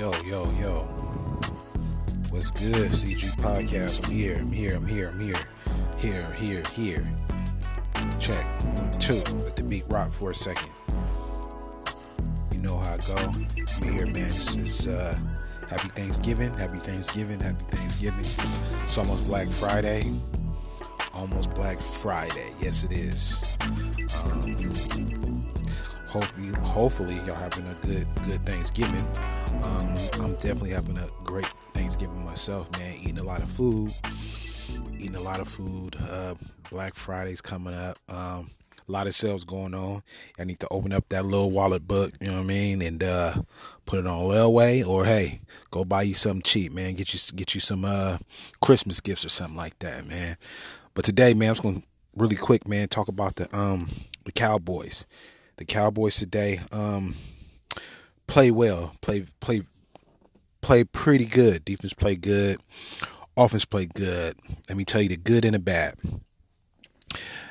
Yo, yo, yo. What's good, CG Podcast? I'm here, I'm here, I'm here, I'm here. Here, here, here. Check. One, two. Let the beat rock for a second. You know how I go. I'm here, man. It's just, uh, happy Thanksgiving. Happy Thanksgiving. Happy Thanksgiving. It's almost Black Friday. Almost Black Friday. Yes, it is. Um, hope you, hopefully y'all having a good good Thanksgiving. Um, I'm definitely having a great Thanksgiving myself, man. Eating a lot of food, eating a lot of food. Uh, Black Friday's coming up. Um, a lot of sales going on. I need to open up that little wallet book, you know what I mean, and uh, put it on Railway, or hey, go buy you something cheap, man. Get you get you some uh, Christmas gifts or something like that, man. But today, man, I'm just gonna really quick, man, talk about the um the Cowboys. The Cowboys today um play well, play play play pretty good. Defense play good. Offense play good. Let me tell you the good and the bad.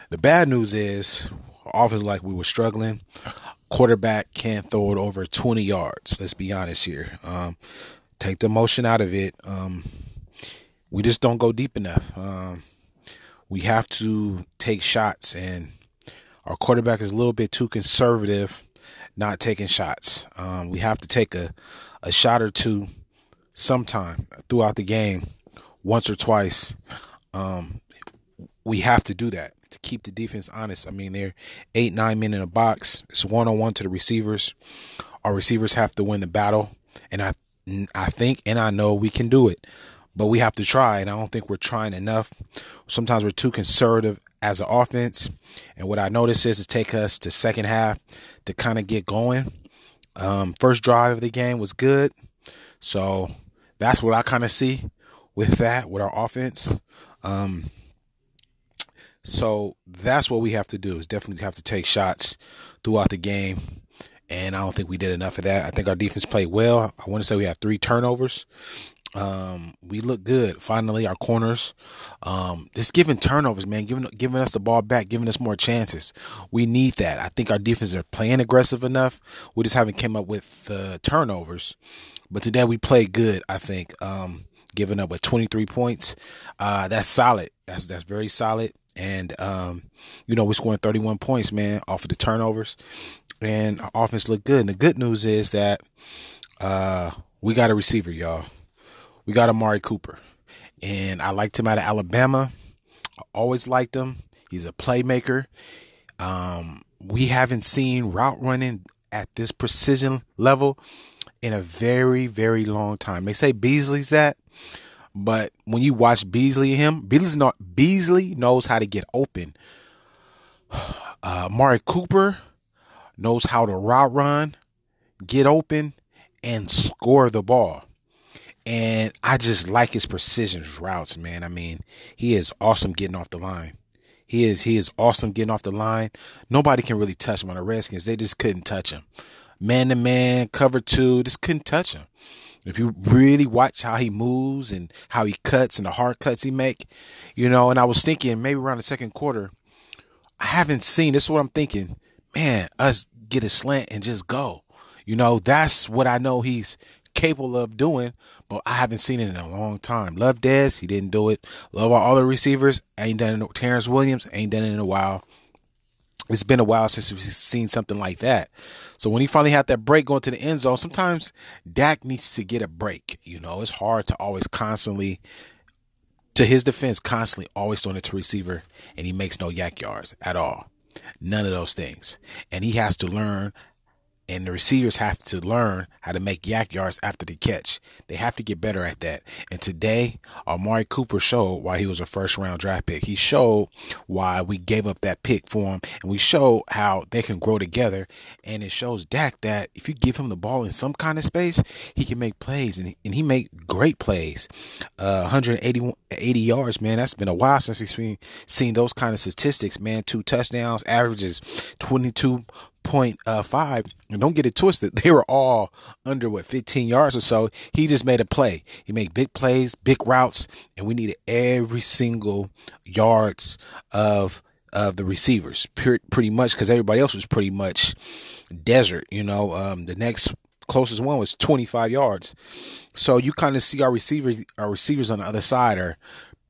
The bad news is offense like we were struggling. Quarterback can't throw it over 20 yards. Let's be honest here. Um, take the motion out of it. Um, we just don't go deep enough. Um, we have to take shots, and our quarterback is a little bit too conservative, not taking shots. Um, we have to take a, a shot or two sometime throughout the game, once or twice. Um, we have to do that to keep the defense honest. I mean, they're eight, nine men in a box. It's one on one to the receivers. Our receivers have to win the battle, and I, I think, and I know we can do it, but we have to try. And I don't think we're trying enough. Sometimes we're too conservative as an offense, and what I notice is it take us to second half to kind of get going. Um, first drive of the game was good, so that's what I kind of see with that with our offense. Um, so that's what we have to do is definitely have to take shots throughout the game. And I don't think we did enough of that. I think our defense played well. I want to say we had three turnovers. Um, we look good. Finally, our corners, um, just giving turnovers, man, giving giving us the ball back, giving us more chances. We need that. I think our defense are playing aggressive enough. We just haven't came up with the turnovers. But today we played good. I think, um, giving up with 23 points. Uh, that's solid. That's that's very solid. And um, you know, we're scoring 31 points, man, off of the turnovers. And our offense looked good. And the good news is that uh, we got a receiver, y'all. We got Amari Cooper. And I liked him out of Alabama. I always liked him. He's a playmaker. Um, we haven't seen route running at this precision level in a very, very long time. They say Beasley's that, but when you watch Beasley and him, Beasley's not Beasley knows how to get open. Uh, Mari Cooper knows how to route run, get open, and score the ball. And I just like his precision routes, man. I mean, he is awesome getting off the line. He is he is awesome getting off the line. Nobody can really touch him on the Redskins. They just couldn't touch him. Man to man, cover two, just couldn't touch him. If you really watch how he moves and how he cuts and the hard cuts he make, you know, and I was thinking maybe around the second quarter, I haven't seen this is what I'm thinking. Man, us get a slant and just go. You know, that's what I know he's capable of doing, but I haven't seen it in a long time. Love Dez, he didn't do it. Love all the receivers, ain't done it. Terrence Williams ain't done it in a while. It's been a while since we've seen something like that. So when he finally had that break going to the end zone, sometimes Dak needs to get a break. You know, it's hard to always constantly to his defense, constantly always throwing it to receiver, and he makes no YAC yards at all. None of those things. And he has to learn, and the receivers have to learn how to make YAC yards after the catch. They have to get better at that. And today, Amari Cooper showed why he was a first round draft pick. He showed why we gave up that pick for him, and we showed how they can grow together. And it shows Dak that if you give him the ball in some kind of space, he can make plays, and, and he make great plays. Uh, 180 80 yards, man. That's been a while since he's seen, seen those kind of statistics, man. Two touchdowns, averages 22 point uh, five. And don't get it twisted. They were all under what 15 yards or so. He just made a play. He made big plays, big routes, and we needed every single yards of of the receivers, pretty much, because everybody else was pretty much desert. You know, um, the next closest one was 25 yards. So you kind of see our receivers, our receivers on the other side are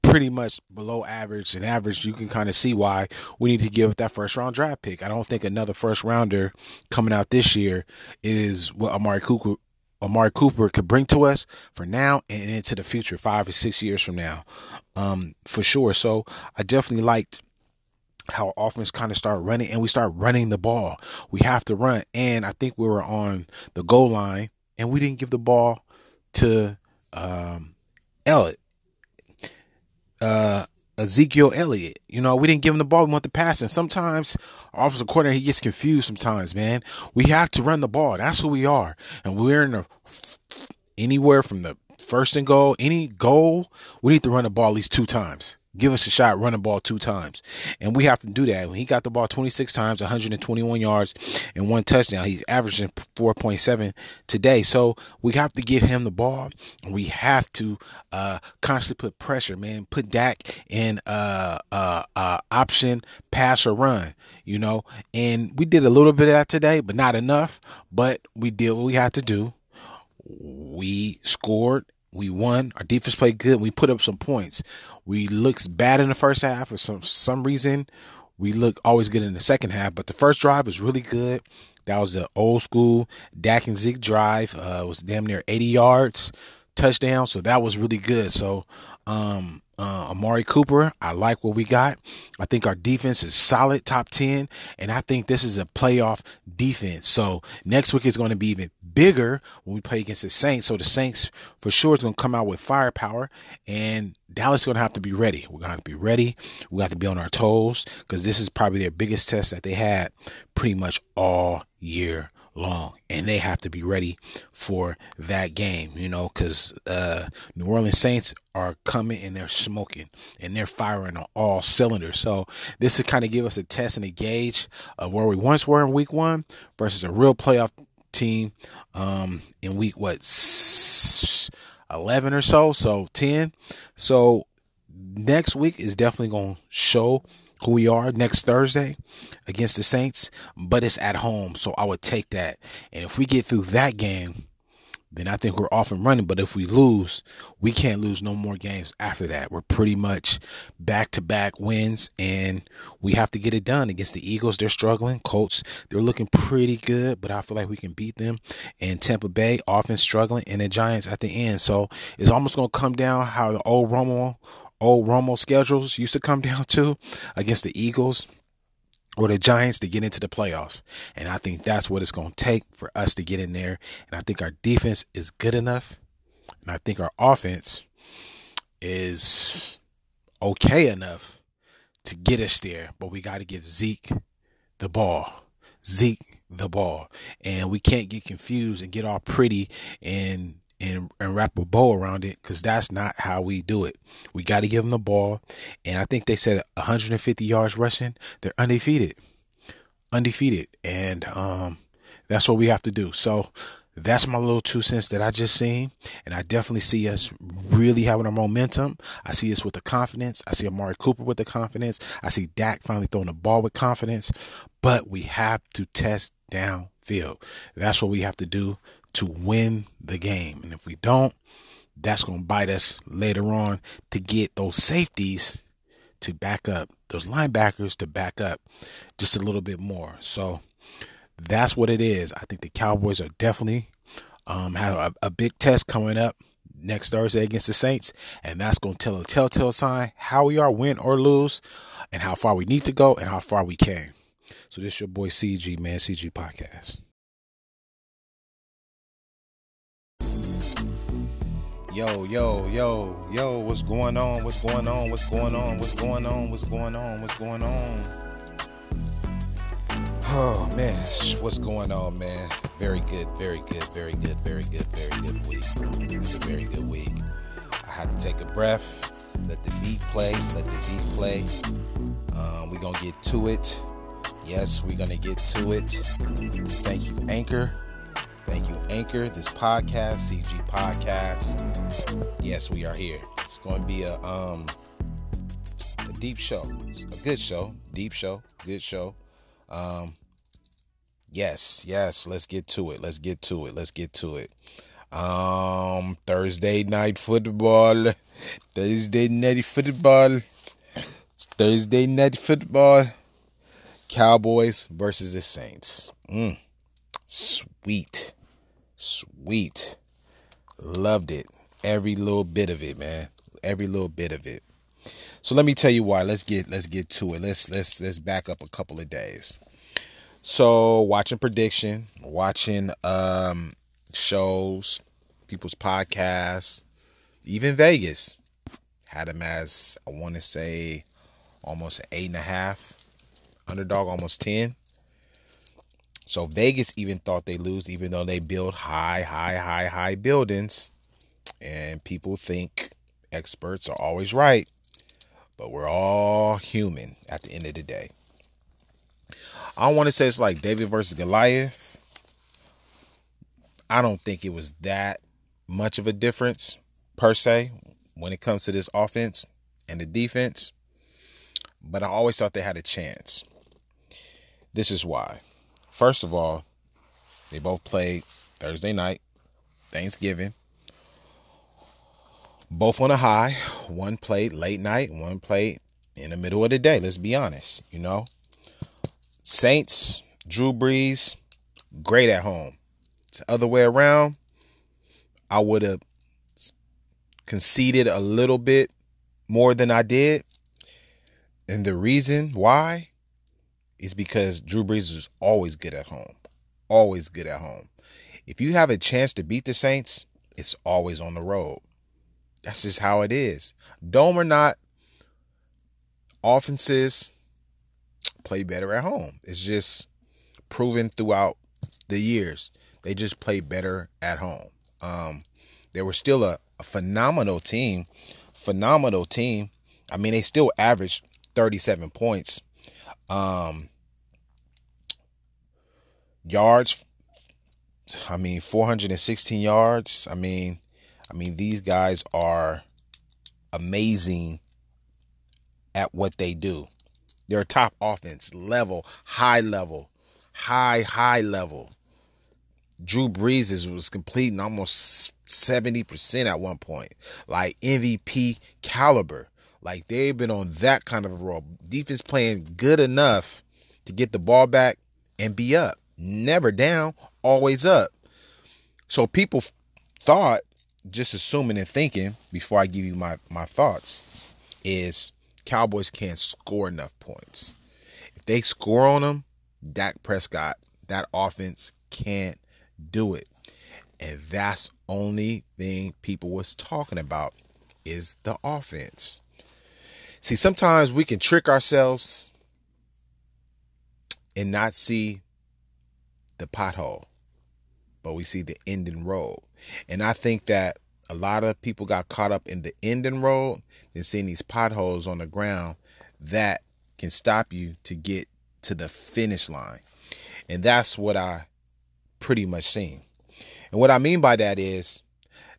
pretty much below average and average. You can kind of see why we need to give that first round draft pick. I don't think another first rounder coming out this year is what Amari Cooper Amari Cooper could bring to us for now and into the future, five or six years from now, um, for sure. So I definitely liked how offense kind of start running and we start running the ball. We have to run. And I think we were on the goal line and we didn't give the ball to um, Elliott. Uh, Ezekiel Elliott. You know, we didn't give him the ball. We want the pass. And sometimes offensive coordinator, he gets confused sometimes, man. We have to run the ball. That's who we are. And we're in the anywhere from the first and goal, any goal, we need to run the ball at least two times give us a shot, run the ball two times. And we have to do that. When he got the ball 26 times, 121 yards, and one touchdown, he's averaging 4.7 today. So we have to give him the ball. We have to uh, constantly put pressure, man. Put Dak in uh, uh, uh, option pass or run, you know. And we did a little bit of that today, but not enough. But we did what we had to do. We scored we won. Our defense played good. We put up some points. We looked bad in the first half for some some reason. We look always good in the second half, but the first drive was really good. That was the old school Dak and Zeke drive. Uh, was damn near 80 yards, touchdown. So that was really good. So um, uh, Amari Cooper, I like what we got. I think our defense is solid, top 10, and I think this is a playoff defense. So next week is going to be even bigger when we play against the Saints. So the Saints for sure is going to come out with firepower, and Dallas is going to have to be ready. We're going to have to be ready. We have to be on our toes because this is probably their biggest test that they had pretty much all year long and they have to be ready for that game you know because uh, new orleans saints are coming and they're smoking and they're firing on all cylinders so this is kind of give us a test and a gauge of where we once were in week one versus a real playoff team um, in week what 11 or so so 10 so next week is definitely going to show who we are next Thursday against the Saints, but it's at home. So I would take that. And if we get through that game, then I think we're off and running. But if we lose, we can't lose no more games after that. We're pretty much back to back wins, and we have to get it done against the Eagles. They're struggling. Colts, they're looking pretty good, but I feel like we can beat them. And Tampa Bay, offense struggling, and the Giants at the end. So it's almost going to come down how the old Romo old Romo schedules used to come down to against the Eagles or the Giants to get into the playoffs. And I think that's what it's going to take for us to get in there. And I think our defense is good enough. And I think our offense is okay enough to get us there. But we got to give Zeke the ball. Zeke the ball. And we can't get confused and get all pretty and and, and wrap a bow around it because that's not how we do it. We got to give them the ball. And I think they said 150 yards rushing. They're undefeated. Undefeated. And um, that's what we have to do. So that's my little two cents that I just seen. And I definitely see us really having a momentum. I see us with the confidence. I see Amari Cooper with the confidence. I see Dak finally throwing the ball with confidence. But we have to test downfield. That's what we have to do to win the game. And if we don't, that's going to bite us later on to get those safeties to back up, those linebackers to back up just a little bit more. So that's what it is. I think the Cowboys are definitely um, have a, a big test coming up next Thursday against the Saints, and that's going to tell a telltale sign how we are, win or lose, and how far we need to go and how far we came. So this is your boy CG, man, CG Podcast. Yo, yo, yo, yo, what's going on? What's going on? What's going on? What's going on? What's going on? What's going on? Oh man, what's going on, man? Very good, very good, very good, very good, very good week. It's a very good week. I had to take a breath, let the beat play, let the beat play. Um, we're gonna get to it. Yes, we're gonna get to it. Thank you, Anchor. Thank you, Anchor, this podcast, CG Podcast. Yes, we are here. It's going to be a um a deep show. It's a good show, deep show, good show. Um Yes, yes, let's get to it. Let's get to it. Let's get to it. Um Thursday night football. Thursday night football. Thursday night football. Cowboys versus the Saints. Mm. Sweet. Sweet. Loved it. Every little bit of it, man. Every little bit of it. So let me tell you why. Let's get let's get to it. Let's let's let's back up a couple of days. So watching prediction, watching um shows, people's podcasts, even Vegas had them as I want to say almost eight and a half underdog, almost ten. So Vegas even thought they lose, even though they build high, high, high, high buildings. And people think experts are always right, but we're all human at the end of the day. I want to say it's like David versus Goliath. I don't think it was that much of a difference per se when it comes to this offense and the defense, but I always thought they had a chance. This is why. First of all, they both played Thursday night, Thanksgiving. Both on a high. One played late night, one played in the middle of the day. Let's be honest, you know. Saints, Drew Brees, great at home. It's the other way around. I would have conceded a little bit more than I did. And the reason why is because Drew Brees is always good at home. Always good at home. If you have a chance to beat the Saints, it's always on the road. That's just how it is. Dome or not, offenses play better at home. It's just proven throughout the years. They just play better at home. Um, they were still a, a phenomenal team. Phenomenal team. I mean, they still averaged 37 points um, yards. I mean, 416 yards. I mean, I mean these guys are amazing at what they do. They're top offense level, high level, high high level. Drew Brees was completing almost 70% at one point, like MVP caliber. Like they've been on that kind of a roll. Defense playing good enough to get the ball back and be up. Never down, always up. So people thought, just assuming and thinking, before I give you my, my thoughts, is Cowboys can't score enough points. If they score on them, Dak Prescott, that offense can't do it. And that's only thing people was talking about is the offense. See, sometimes we can trick ourselves and not see the pothole, but we see the ending road. And I think that a lot of people got caught up in the ending road and seeing these potholes on the ground that can stop you to get to the finish line. And that's what I pretty much seen. And what I mean by that is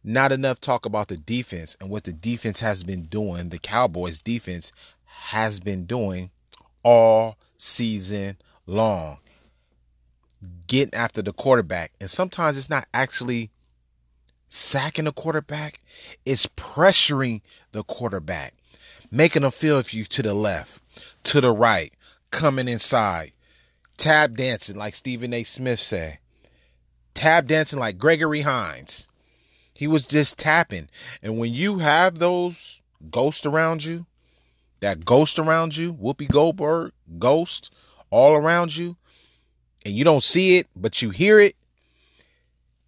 not enough talk about the defense and what the defense has been doing. The Cowboys defense has been doing all season long. Getting after the quarterback. And sometimes it's not actually sacking the quarterback, it's pressuring the quarterback, making them feel if you to the left, to the right, coming inside, tab dancing like Stephen A. Smith said, tab dancing like Gregory Hines. He was just tapping. And when you have those ghosts around you, that ghost around you, Whoopi Goldberg, ghost all around you, and you don't see it, but you hear it,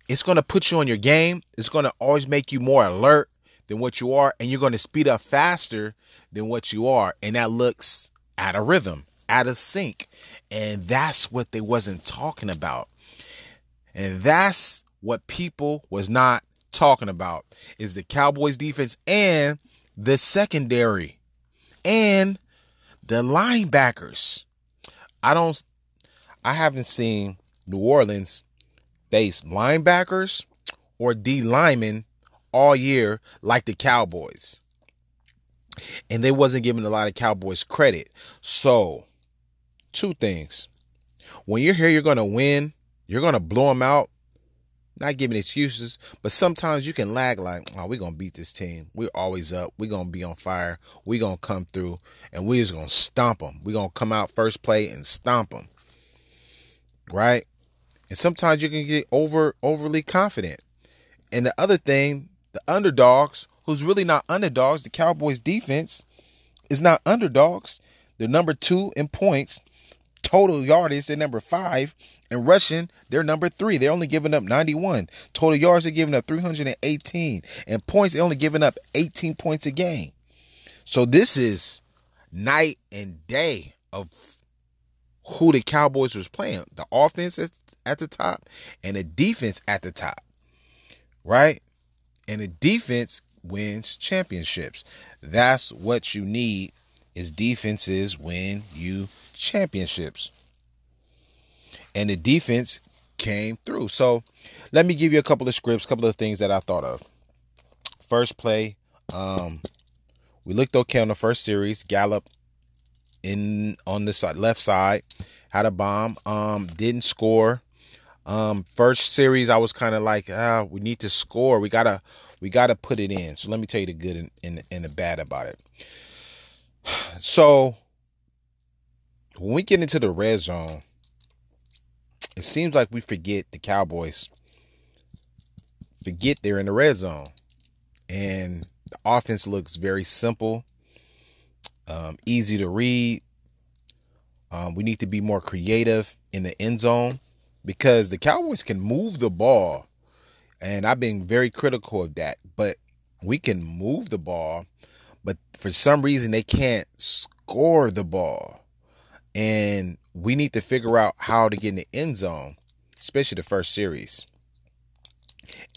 it's going to put you on your game. It's going to always make you more alert than what you are, and you're going to speed up faster than what you are. And that looks out of rhythm, out of sync. And that's what they wasn't talking about. And that's what people was not talking about is the Cowboys defense and the secondary and the linebackers. I don't I haven't seen New Orleans face linebackers or D linemen all year like the Cowboys. And they wasn't giving a lot of Cowboys credit. So, two things. When you're here, you're going to win. You're going to blow them out. Not giving excuses, but sometimes you can lag like, oh, we're going to beat this team. We're always up. We're going to be on fire. We're going to come through and we're just going to stomp them. We're going to come out first play and stomp them. Right? And sometimes you can get over overly confident. And the other thing, the underdogs, who's really not underdogs, the Cowboys defense is not underdogs. They're number two in points. Total yardage, they're number five. And rushing, they're number three. They're only giving up 91. Total yards, they're giving up 318. And points, they're only giving up 18 points a game. So this is night and day of who the Cowboys was playing. The offense is at the top and the defense at the top. Right? And the defense wins championships. That's what you need is defenses win you championships. And the defense came through. So let me give you a couple of scripts, couple of things that I thought of. First play, um, we looked okay on the first series. Gallup in on the side, left side had a bomb. Um, didn't score. Um, first series, I was kind of like, ah, we need to score. We gotta, we gotta put it in. So let me tell you the good and, and, and the bad about it. So when we get into the red zone, it seems like we forget the Cowboys. Forget they're in the red zone, and the offense looks very simple, um, easy to read. Um, we need to be more creative in the end zone because the Cowboys can move the ball. And I've been very critical of that. But we can move the ball, but for some reason they can't score the ball. And we need to figure out how to get in the end zone, especially the first series.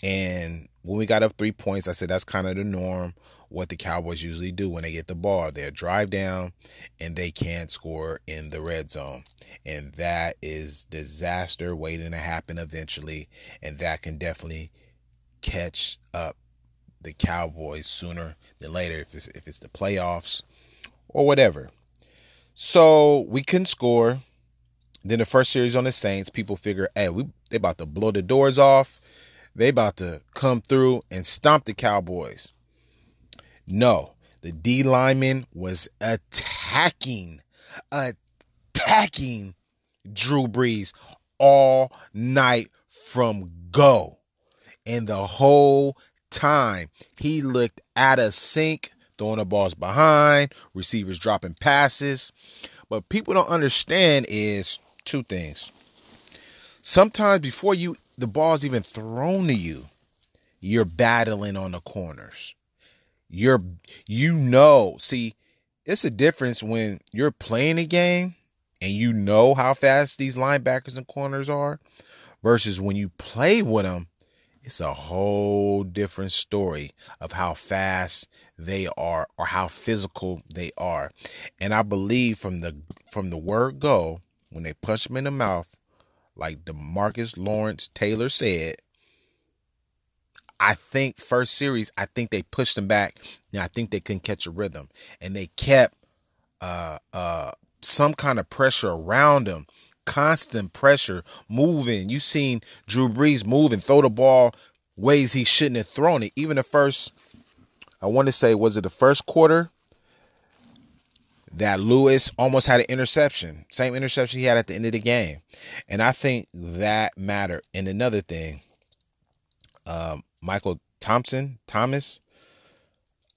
And when we got up three points, I said that's kind of the norm. What the Cowboys usually do when they get the ball, they drive down and they can't score in the red zone, and that is disaster waiting to happen eventually, and that can definitely catch up the Cowboys sooner than later if it's if it's the playoffs or whatever. So we couldn't score. Then the first series on the Saints, people figure, hey, we they about to blow the doors off. They about to come through and stomp the Cowboys. No, the D lineman was attacking, attacking Drew Brees all night from go. And the whole time he looked out of sync, throwing the balls behind, receivers dropping passes. But people don't understand is two things. Sometimes before you the ball's even thrown to you, you're battling on the corners. You're you know, see, it's a difference when you're playing a game and you know how fast these linebackers and corners are versus when you play with them, it's a whole different story of how fast they are or how physical they are. And I believe from the from the word go, when they punch them in the mouth, like Demarcus Lawrence Taylor said, I think first series, I think they pushed them back, and I think they couldn't catch a rhythm, and they kept uh, uh, some kind of pressure around them, constant pressure, moving. You seen Drew Brees move and throw the ball ways he shouldn't have thrown it. Even the first, I want to say, was it the first quarter? That Lewis almost had an interception, same interception he had at the end of the game. And I think that mattered. And another thing, um, Michael Thompson, Thomas,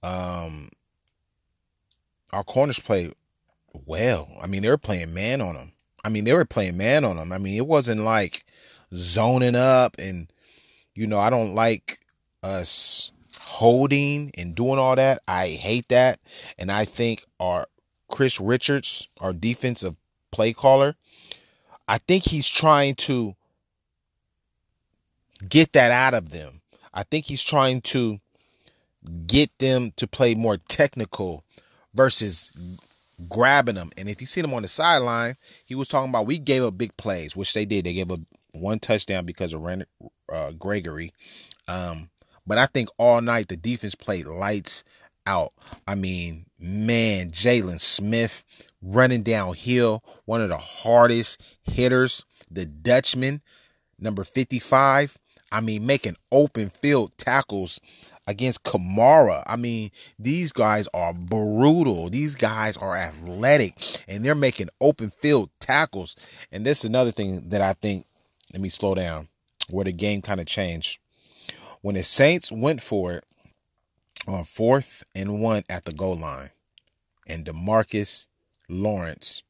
um, our corners played well. I mean, they were playing man on them. I mean, they were playing man on them. I mean, it wasn't like zoning up and, you know, I don't like us holding and doing all that. I hate that. And I think our Chris Richards, our defensive play caller, I think he's trying to get that out of them. I think he's trying to get them to play more technical versus grabbing them. And if you see them on the sideline, he was talking about we gave up big plays, which they did. They gave up one touchdown because of Ren, uh, Gregory. Um, but I think all night the defense played lights out. I mean, man, Jaylon Smith running downhill, one of the hardest hitters, the Dutchman, number 55. I mean, making open field tackles against Kamara. I mean, these guys are brutal. These guys are athletic and they're making open field tackles. And this is another thing that I think, let me slow down, where the game kind of changed. When the Saints went for it on fourth and one at the goal line, and Demarcus Lawrence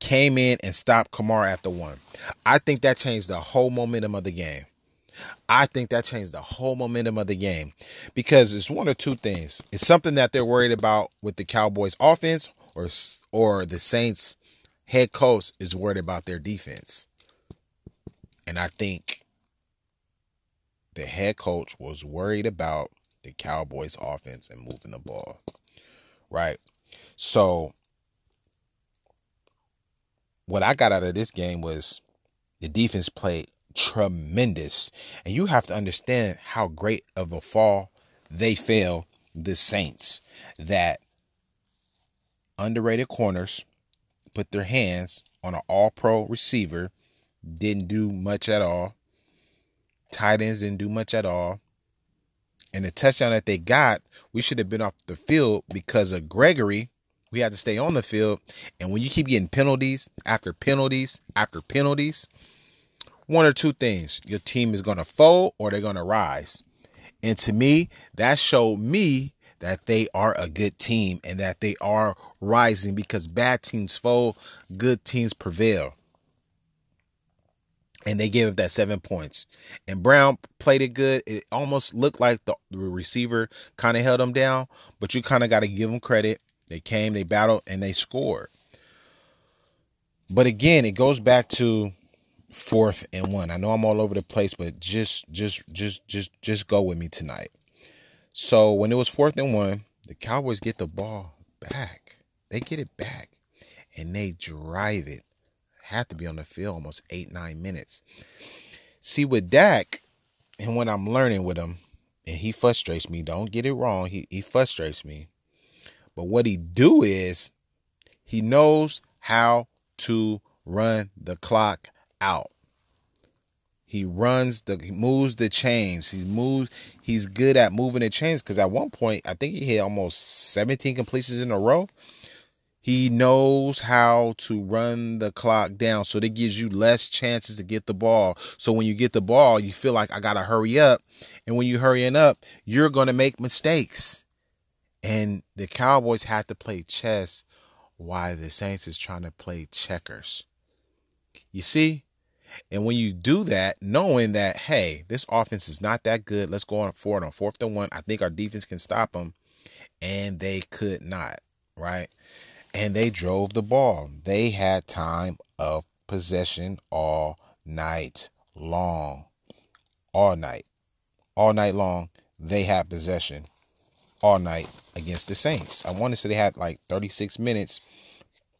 came in and stopped Kamara at the one. I think that changed the whole momentum of the game. I think that changed the whole momentum of the game because it's one or two things. It's something that they're worried about with the Cowboys offense or or the Saints head coach is worried about their defense. And I think the head coach was worried about the Cowboys offense and moving the ball. Right? So what I got out of this game was the defense played tremendous. And you have to understand how great of a fall they fell the Saints that underrated corners put their hands on an all pro receiver, didn't do much at all. Tight ends didn't do much at all. And the touchdown that they got, we should have been off the field because of Gregory. We had to stay on the field. And when you keep getting penalties after penalties after penalties, one or two things. Your team is going to fold or they're going to rise. And to me, that showed me that they are a good team and that they are rising because bad teams fold, good teams prevail. And they gave up that seven points. And Brown played it good. It almost looked like the, receiver kind of held them down, but you kind of got to give them credit. They came, they battled, and they scored. But again, it goes back to fourth and one. I know I'm all over the place, but just just just just just go with me tonight. So when it was fourth and one, the Cowboys get the ball back. They get it back and they drive it. Have to be on the field almost eight, nine minutes. See with Dak, and when I'm learning with him, and he frustrates me, don't get it wrong, he, he frustrates me. But what he do is he knows how to run the clock out. He runs the he moves the chains. He moves he's good at moving the chains because at one point I think he hit almost 17 completions in a row. He knows how to run the clock down so that gives you less chances to get the ball. So when you get the ball, you feel like I gotta hurry up. And when you're hurrying up, you're gonna make mistakes. And the Cowboys have to play chess while the Saints is trying to play checkers. You see? And when you do that, knowing that, hey, this offense is not that good, let's go on forward on fourth and one. I think our defense can stop them. And they could not, right? And they drove the ball. They had time of possession all night long. All night. All night long, they had possession all night against the Saints. I want to say they had like 36 minutes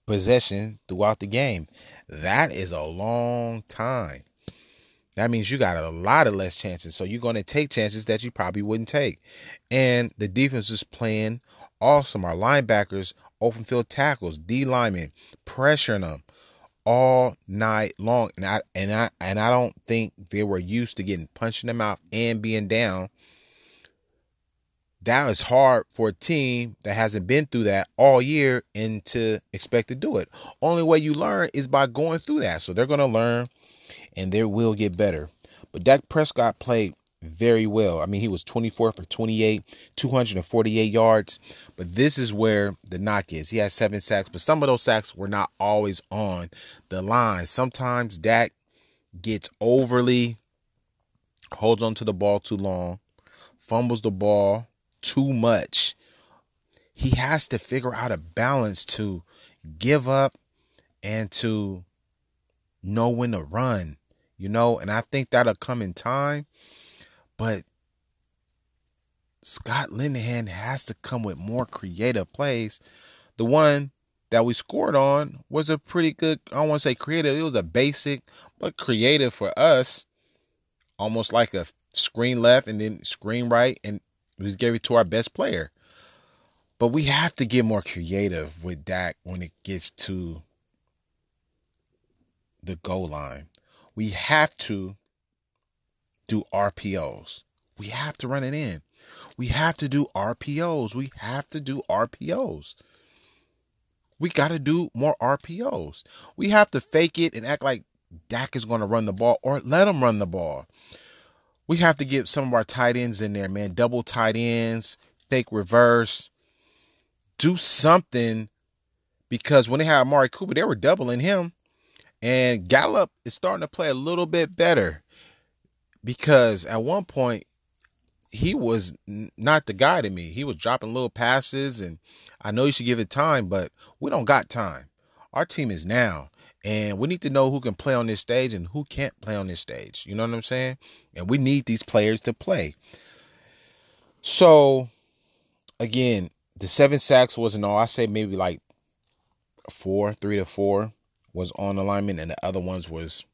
possession throughout the game. That is a long time. That means you got a lot of less chances. So you're going to take chances that you probably wouldn't take. And the defense is playing awesome. Our linebackers, open field tackles, D linemen, pressuring them all night long. And I and I and I don't think they were used to getting punched in the mouth and being down that is hard for a team that hasn't been through that all year and to expect to do it. Only way you learn is by going through that. So they're going to learn and they will get better. But Dak Prescott played very well. I mean, he was 24 for 28, 248 yards. But this is where the knock is. He had seven sacks, but some of those sacks were not always on the line. Sometimes Dak gets overly holds on to the ball too long, fumbles the ball, too much. He has to figure out a balance to give up and to know when to run, you know, and I think that'll come in time. But Scott Linehan has to come with more creative plays. The one that we scored on was a pretty good, I don't want to say creative, it was a basic, but creative for us. Almost like a screen left and then screen right. And we gave it to our best player. But we have to get more creative with Dak when it gets to the goal line. We have to do RPOs. We have to run it in. We have to do RPOs. We have to do RPOs. We got to do more RPOs. We have to fake it and act like Dak is going to run the ball or let him run the ball. We have to get some of our tight ends in there, man. Double tight ends, fake reverse. Do something because when they had Amari Cooper, they were doubling him. And Gallup is starting to play a little bit better because at one point he was not the guy to me. He was dropping little passes, and I know you should give it time, but we don't got time. Our team is now, and we need to know who can play on this stage and who can't play on this stage. You know what I'm saying? And we need these players to play. So, again, the seven sacks wasn't all. I say maybe like four, three to four was on alignment, and the other ones was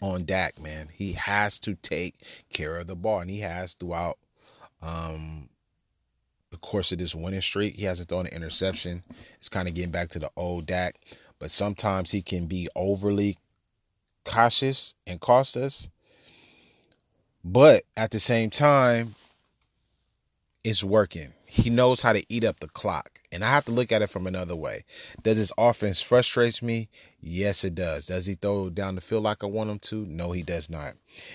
on Dak, man. He has to take care of the ball, and he has throughout um, the course of this winning streak. He hasn't thrown an interception. It's kind of getting back to the old Dak, but sometimes he can be overly cautious and cost us. But at the same time, it's working. He knows how to eat up the clock. And I have to look at it from another way. Does his offense frustrate me? Yes, it does. Does he throw down the field like I want him to? No, he does not.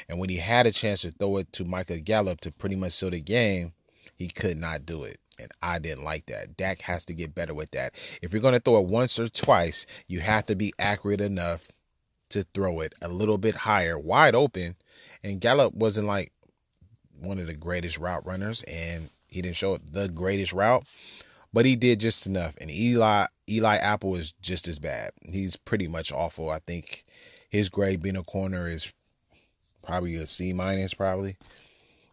And when he had a chance to throw it to Michael Gallup to pretty much seal the game, he could not do it. And I didn't like that. Dak has to get better with that. If you're going to throw it once or twice, you have to be accurate enough to throw it a little bit higher, wide open. And Gallup wasn't like one of the greatest route runners, and he didn't show the greatest route but he did just enough. And Eli Eli Apple is just as bad. He's pretty much awful. I think his grade being a corner is probably a C minus probably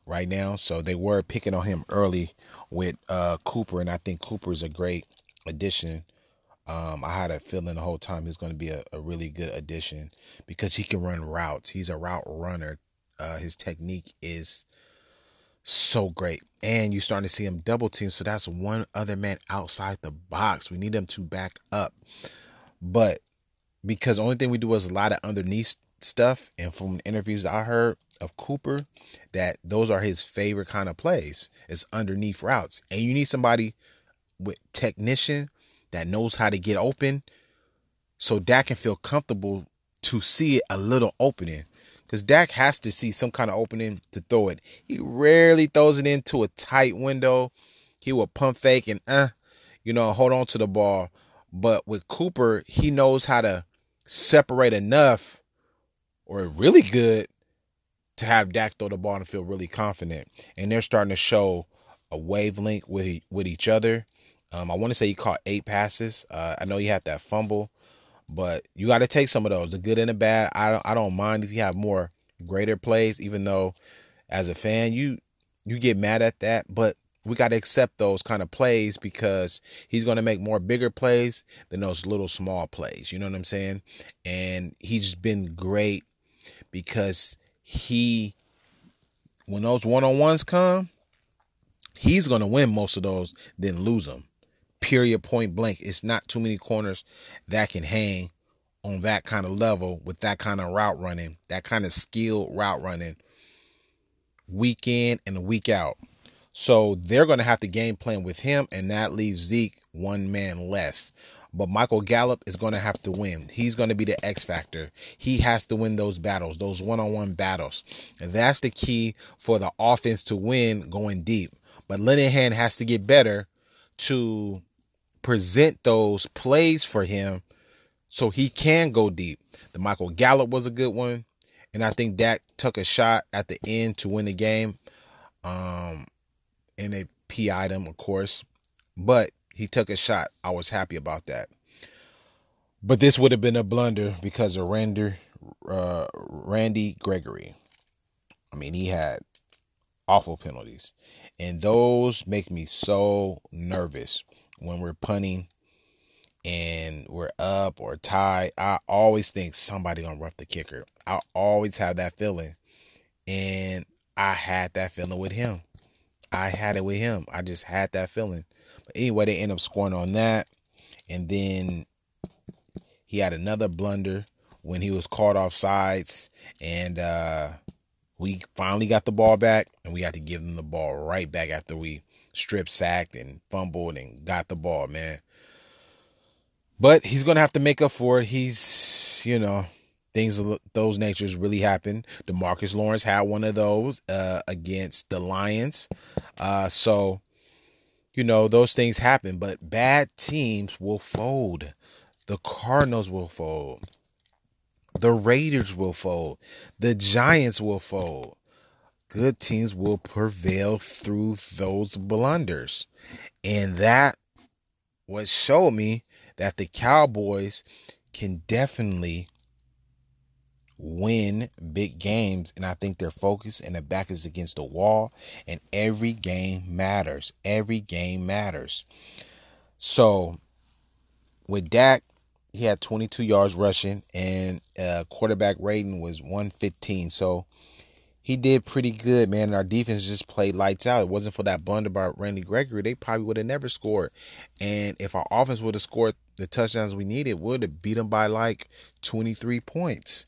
right now. So they were picking on him early with uh, Cooper, and I think Cooper is a great addition. Um, I had a feeling the whole time he's going to be a, a, really good addition because he can run routes. He's a route runner. Uh, his technique is so great. And you're starting to see him double team. So that's one other man outside the box. We need him to back up. But because the only thing we do is a lot of underneath stuff, and from interviews I heard of Cooper, that those are his favorite kind of plays. It's underneath routes. And you need somebody with technician that knows how to get open so Dak can feel comfortable to see a little opening because Dak has to see some kind of opening to throw it. He rarely throws it into a tight window. He will pump fake and uh, you know, hold on to the ball. But with Cooper, he knows how to separate enough or really good to have Dak throw the ball and feel really confident. And they're starting to show a wavelength with with each other. Um, I want to say he caught eight passes. Uh, I know he had that fumble but you got to take some of those, the good and the bad. I don't, I don't mind if you have more greater plays, even though as a fan you you get mad at that, but we got to accept those kind of plays because he's going to make more bigger plays than those little small plays. You know what I'm saying? And he's been great because he, when those one on ones come, he's going to win most of those, then lose them period point blank. It's not too many corners that can hang on that kind of level with that kind of route running, that kind of skilled route running week in and week out. So they're going to have to game plan with him, and that leaves Zeke one man less. But Michael Gallup is going to have to win. He's going to be the X factor. He has to win those battles, those one on one battles. And that's the key for the offense to win going deep. But Linehan has to get better to present those plays for him so he can go deep. The Michael Gallup was a good one. And I think Dak took a shot at the end to win the game. Um, and they PI'd him, of course. But he took a shot. I was happy about that. But this would have been a blunder because of Randy, uh, Randy Gregory. I mean, he had awful penalties. And those make me so nervous when we're punting and we're up or tied, I always think somebody gonna rough the kicker. I always have that feeling. And I had that feeling with him. I had it with him. I just had that feeling. But anyway, they end up scoring on that. And then he had another blunder when he was caught off sides. And uh, we finally got the ball back. And we had to give them the ball right back after we strip sacked and fumbled and got the ball, man. But he's going to have to make up for it. He's, you know, things of those natures really happen. DeMarcus Lawrence had one of those uh, against the Lions. Uh, so, you know, those things happen, but bad teams will fold. The Cardinals will fold. The Raiders will fold. The Giants will fold. Good teams will prevail through those blunders. And that what showed me that the Cowboys can definitely win big games and I think their focus and their back is against the wall and every game matters. Every game matters. So with Dak, he had 22 yards rushing and uh, quarterback rating was 115. So he did pretty good, man. And our defense just played lights out. It wasn't for that blunder by Randy Gregory, they probably would have never scored. And if our offense would have scored the touchdowns we needed, would have beat them by like 23 points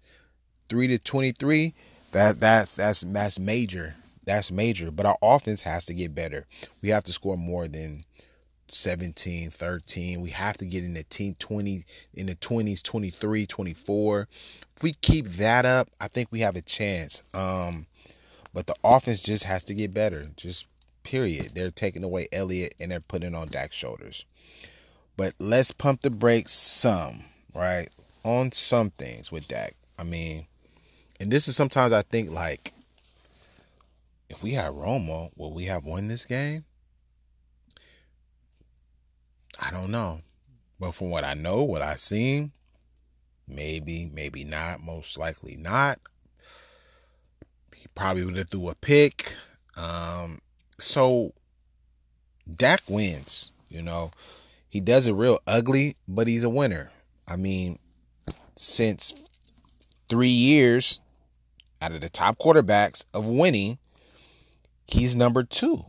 three to twenty three, that that that's that's major. That's major. But our offense has to get better. We have to score more than 17, 13. We have to get in the team 20 in the 20s, 23, 24. If we keep that up, I think we have a chance. Um but the offense just has to get better. Just period. They're taking away Elliott and they're putting on Dak's shoulders. But let's pump the brakes some, right? On some things with Dak. I mean, and this is sometimes I think like if we had Romo, will we have won this game? I don't know. But from what I know, what I've seen, maybe, maybe not, most likely not. Probably would have threw a pick. Um, so Dak wins, you know. He does it real ugly, but he's a winner. I mean, since three years, out of the top quarterbacks of winning, he's number two,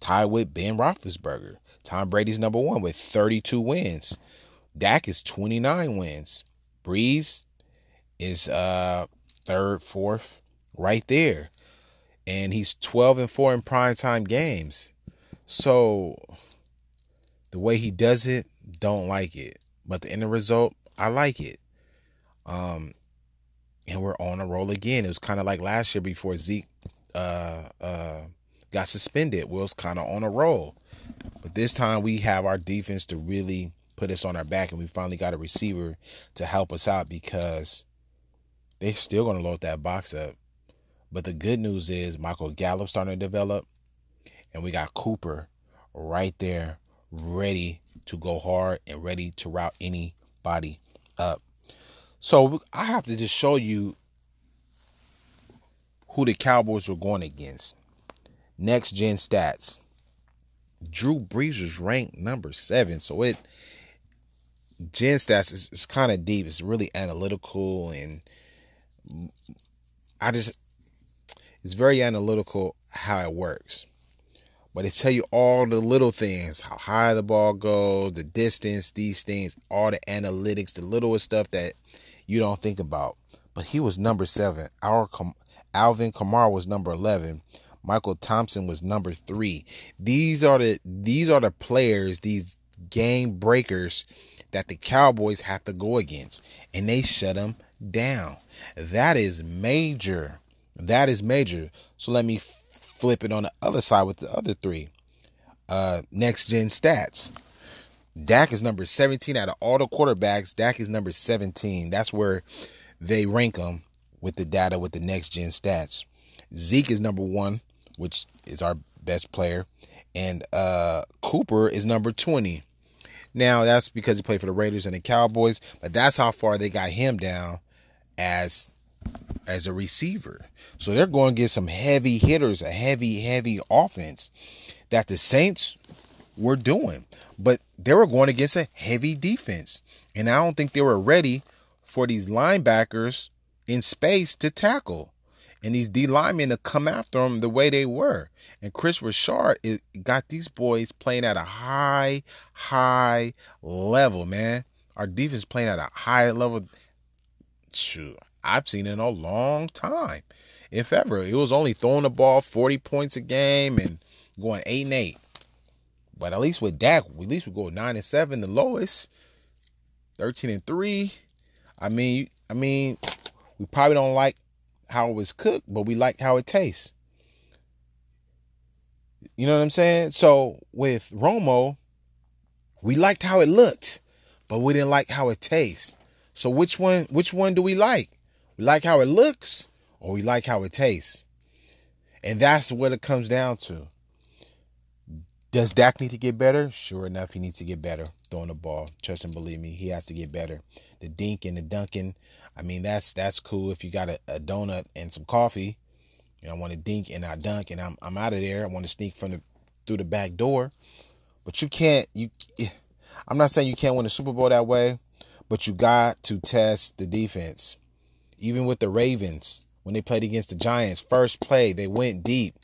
tied with Ben Roethlisberger. Tom Brady's number one with 32 wins. Dak is 29 wins. Brees is uh third, fourth, right there. And he's 12 and 4 in primetime games. So the way he does it, don't like it. But the end result, I like it. Um, and we're on a roll again. It was kind of like last year before Zeke uh, uh, got suspended. We was kind of on a roll, but this time we have our defense to really put us on our back, and we finally got a receiver to help us out because they're still going to load that box up. But the good news is Michael Gallup starting to develop, and we got Cooper right there, ready to go hard and ready to route anybody up. So I have to just show you who the Cowboys were going against. Next gen stats. Drew Brees was ranked number seven. So it gen stats is, is kind of deep. It's really analytical and I just it's very analytical how it works. But they tell you all the little things, how high the ball goes, the distance, these things, all the analytics, the littlest stuff that you don't think about. But he was number seven. Our Alvin Kamara was number eleven. Michael Thompson was number three. These are the these are the players, these game breakers that the Cowboys have to go against, and they shut them down. That is major. That is major. So let me flip it on the other side with the other three. Uh, next gen stats. Dak is number 17 out of all the quarterbacks. Dak is number 17. That's where they rank them with the data with the next gen stats. Zeke is number one, which is our best player, and uh, Cooper is number 20. Now that's because he played for the Raiders and the Cowboys, but that's how far they got him down as as a receiver. So they're going to get some heavy hitters, a heavy, heavy offense that the Saints were doing. But they were going against a heavy defense. And I don't think they were ready for these linebackers in space to tackle. and these D linemen to come after them the way they were. And Kris Richard got these boys playing at a high, high level, man. Our defense playing at a high level. Shoot, I've seen in a long time. If ever. It was only throwing the ball 40 points a game and going 8 and 8. But at least with Dak, at least we go 9 and 7, the lowest. 13 and 3. I mean, I mean, we probably don't like how it was cooked, but we like how it tastes. You know what I'm saying? So with Romo, we liked how it looked, but we didn't like how it tastes. So which one which one do we like? We like how it looks or we like how it tastes? And that's what it comes down to. Does Dak need to get better? Sure enough, he needs to get better throwing the ball. Trust and believe me, he has to get better. The dink and the dunking, I mean, that's that's cool if you got a, a donut and some coffee. You know, I want to dink and I dunk and I'm I'm out of there. I want to sneak from the through the back door. But you can't you I'm not saying you can't win a Super Bowl that way, but you got to test the defense. Even with the Ravens, when they played against the Giants, first play, they went deep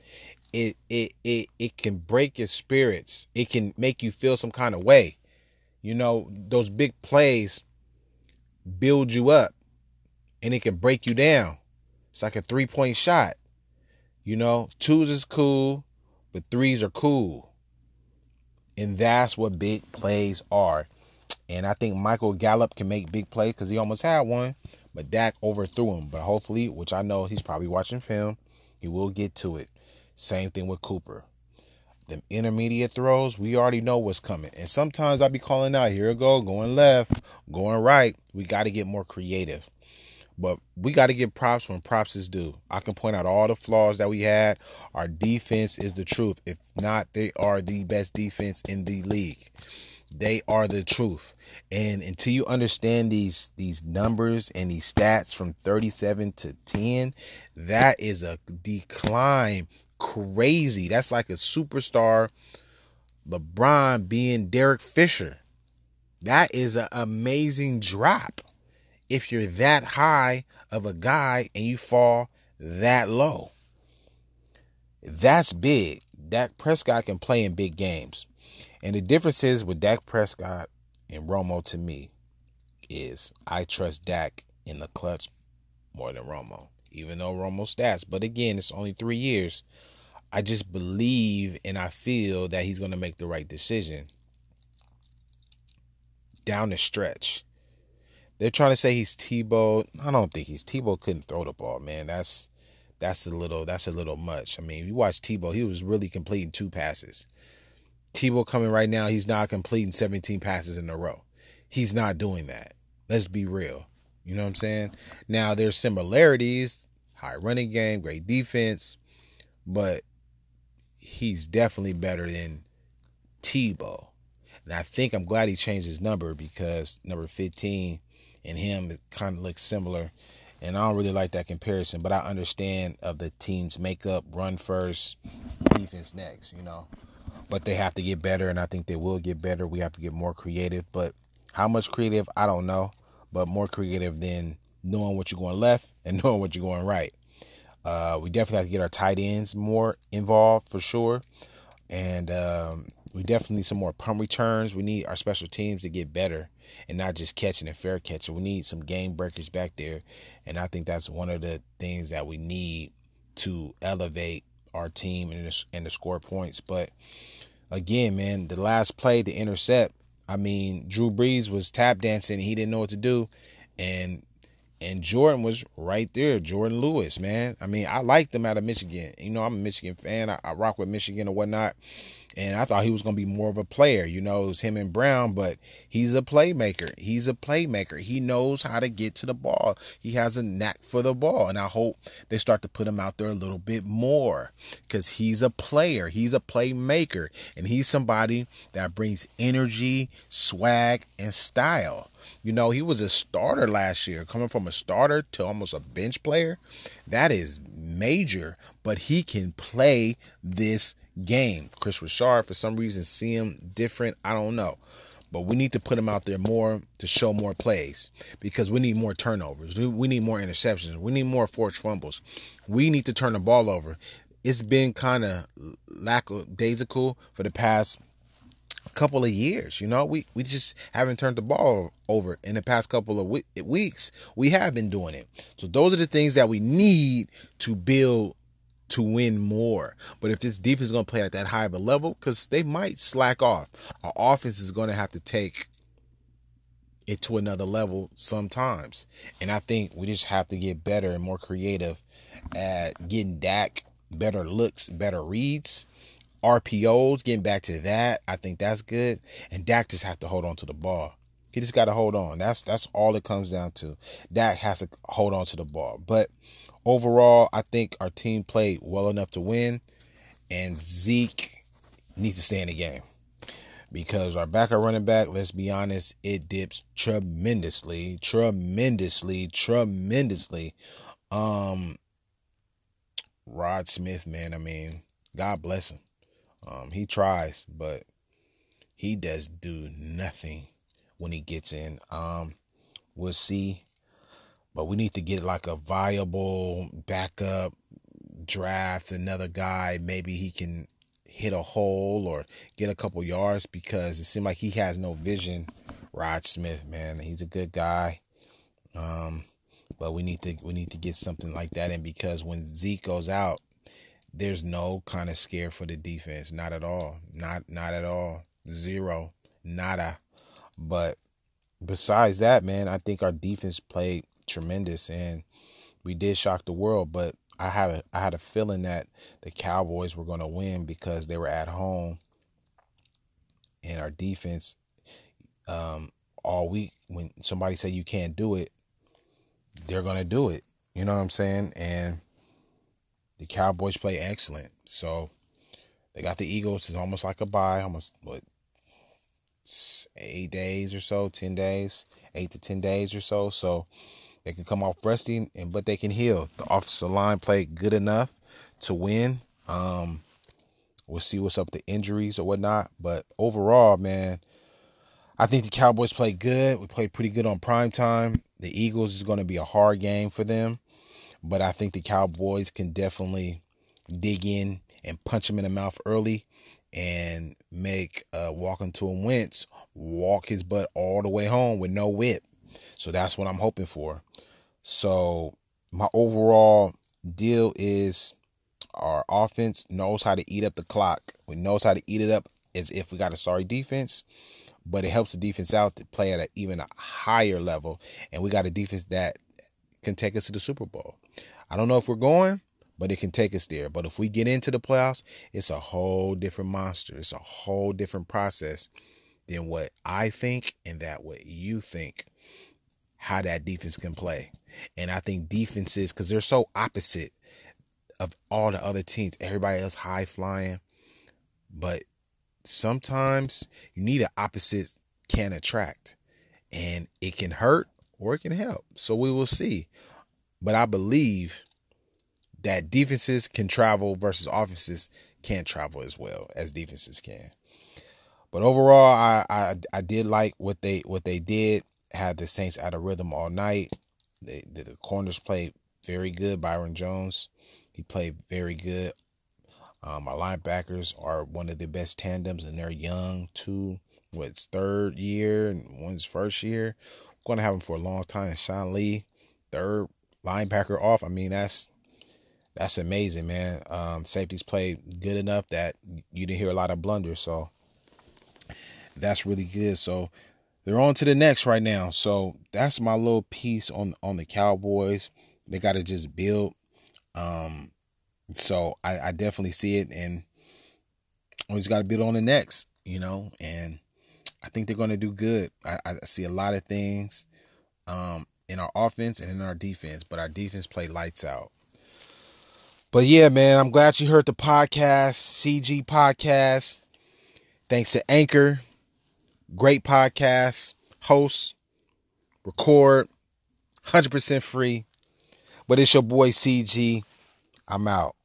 it it it it can break your spirits. It can make you feel some kind of way. You know, those big plays build you up and it can break you down. It's like a three-point shot. You know, twos is cool, but threes are cool. And that's what big plays are. And I think Michael Gallup can make big plays because he almost had one, but Dak overthrew him. But hopefully, which I know he's probably watching film, he will get to it. Same thing with Cooper. The intermediate throws, we already know what's coming. And sometimes I be calling out, here it go, going left, going right. We got to get more creative. But we got to give props when props is due. I can point out all the flaws that we had. Our defense is the truth. If not, they are the best defense in the league. They are the truth. And until you understand these these numbers and these stats from 37 to 10, that is a decline crazy. That's like a superstar LeBron being Derek Fisher. That is an amazing drop. If you're that high of a guy and you fall that low, that's big. Dak Prescott can play in big games. And the difference is with Dak Prescott and Romo to me is I trust Dak in the clutch more than Romo, even though Romo stats. But again, it's only three years. I just believe and I feel that he's going to make the right decision down the stretch. They're trying to say he's Tebow. I don't think he's Tebow. Couldn't throw the ball, man. That's that's a little that's a little much. I mean, you watch Tebow. He was really completing two passes. Tebow coming right now. He's not completing 17 passes in a row. He's not doing that. Let's be real. You know what I'm saying? Now there's similarities. High running game, great defense, but he's definitely better than Tebow. And I think I'm glad he changed his number because number 15 and him kind of looks similar. And I don't really like that comparison, but I understand of the team's makeup, run first, defense next, you know. But they have to get better, and I think they will get better. We have to get more creative, but how much creative, I don't know. But more creative than knowing what you're going left and knowing what you're going right. Uh, we definitely have to get our tight ends more involved for sure. And um, we definitely need some more punt returns. We need our special teams to get better and not just catching and fair catching. We need some game breakers back there. And I think that's one of the things that we need to elevate our team and the, and the score points. But again, man, the last play, the intercept, I mean, Drew Brees was tap dancing. He didn't know what to do. And and Jourdan was right there. Jourdan Lewis, man. I mean, I liked him out of Michigan. You know, I'm a Michigan fan. I, I rock with Michigan or whatnot. And I thought he was going to be more of a player. You know, it was him and Brown, but he's a playmaker. He's a playmaker. He knows how to get to the ball. He has a knack for the ball. And I hope they start to put him out there a little bit more because he's a player. He's a playmaker. And he's somebody that brings energy, swag, and style. You know, he was a starter last year, coming from a starter to almost a bench player. That is major, but he can play this game. Kris Richard, for some reason, see him different. I don't know. but we need to put him out there more to show more plays because we need more turnovers. We need more interceptions. We need more forced fumbles. We need to turn the ball over. It's been kind of lackadaisical for the past couple of years. You know, we we just haven't turned the ball over in the past couple of weeks. We have been doing it. So those are the things that we need to build to win more. But if this defense is going to play at that high of a level, because they might slack off, our offense is going to have to take it to another level sometimes. And I think we just have to get better and more creative at getting Dak better looks, better reads, RPOs, getting back to that. I think that's good. And Dak just have to hold on to the ball. He just got to hold on. That's that's all it comes down to. Dak has to hold on to the ball. But overall, I think our team played well enough to win, and Zeke needs to stay in the game because our backup running back, let's be honest, it dips tremendously, tremendously, tremendously. Um, Rod Smith, man, I mean, God bless him. Um, he tries, but he does do nothing when he gets in. Um, we'll see, but we need to get like a viable backup draft another guy. Maybe he can hit a hole or get a couple yards because it seemed like he has no vision. Rod Smith, man, he's a good guy. Um, but we need to we need to get something like that in because when Zeke goes out, there's no kind of scare for the defense. Not at all. Not not at all. Zero. Nada. But besides that, man, I think our defense played tremendous and we did shock the world, but I had a I had a feeling that the Cowboys were going to win because they were at home and our defense um all week when somebody say you can't do it, they're going to do it. You know what I'm saying? And the Cowboys play excellent. So they got the Eagles. It's almost like a bye, almost what eight days or so, ten days, eight to ten days or so. So they can come off resting, and but they can heal. The offensive line played good enough to win. Um, we'll see what's up with the injuries or whatnot. But overall, man, I think the Cowboys played good. We played pretty good on prime time. The Eagles is going to be a hard game for them. But I think the Cowboys can definitely dig in and punch him in the mouth early and make uh, walking to him Wentz walk his butt all the way home with no whip. So that's what I'm hoping for. So my overall deal is our offense knows how to eat up the clock. We knows how to eat it up as if we got a sorry defense, but it helps the defense out to play at an even a higher level. And we got a defense that can take us to the Super Bowl. I don't know if we're going, but it can take us there. But if we get into the playoffs, it's a whole different monster. It's a whole different process than what I think and that what you think how that defense can play. And I think defenses, because they're so opposite of all the other teams, everybody else high flying. But sometimes you need an opposite can attract. And it can hurt or it can help. So we will see. But I believe that defenses can travel versus offenses can't travel as well as defenses can. But overall, I, I I did like what they what they did. Had the Saints out of rhythm all night. They, the, the corners played very good. Byron Jones, he played very good. Um, our linebackers are one of the best tandems, and they're young too. What's third year and one's first year. going to have them for a long time. Sean Lee, third linebacker off. I mean, that's that's amazing, man. Um, safeties played good enough that you didn't hear a lot of blunders, so that's really good. So they're on to the next right now. So that's my little piece on on the Cowboys. They got to just build. Um, so I, I definitely see it, and we just got to build on the next, you know. And I think they're going to do good. I, I see a lot of things. Um, in our offense and in our defense, but our defense played lights out. But yeah, man, I'm glad you heard the podcast, CG podcast. Thanks to Anchor, great podcast, host, record, 100% free. But it's your boy CG. I'm out.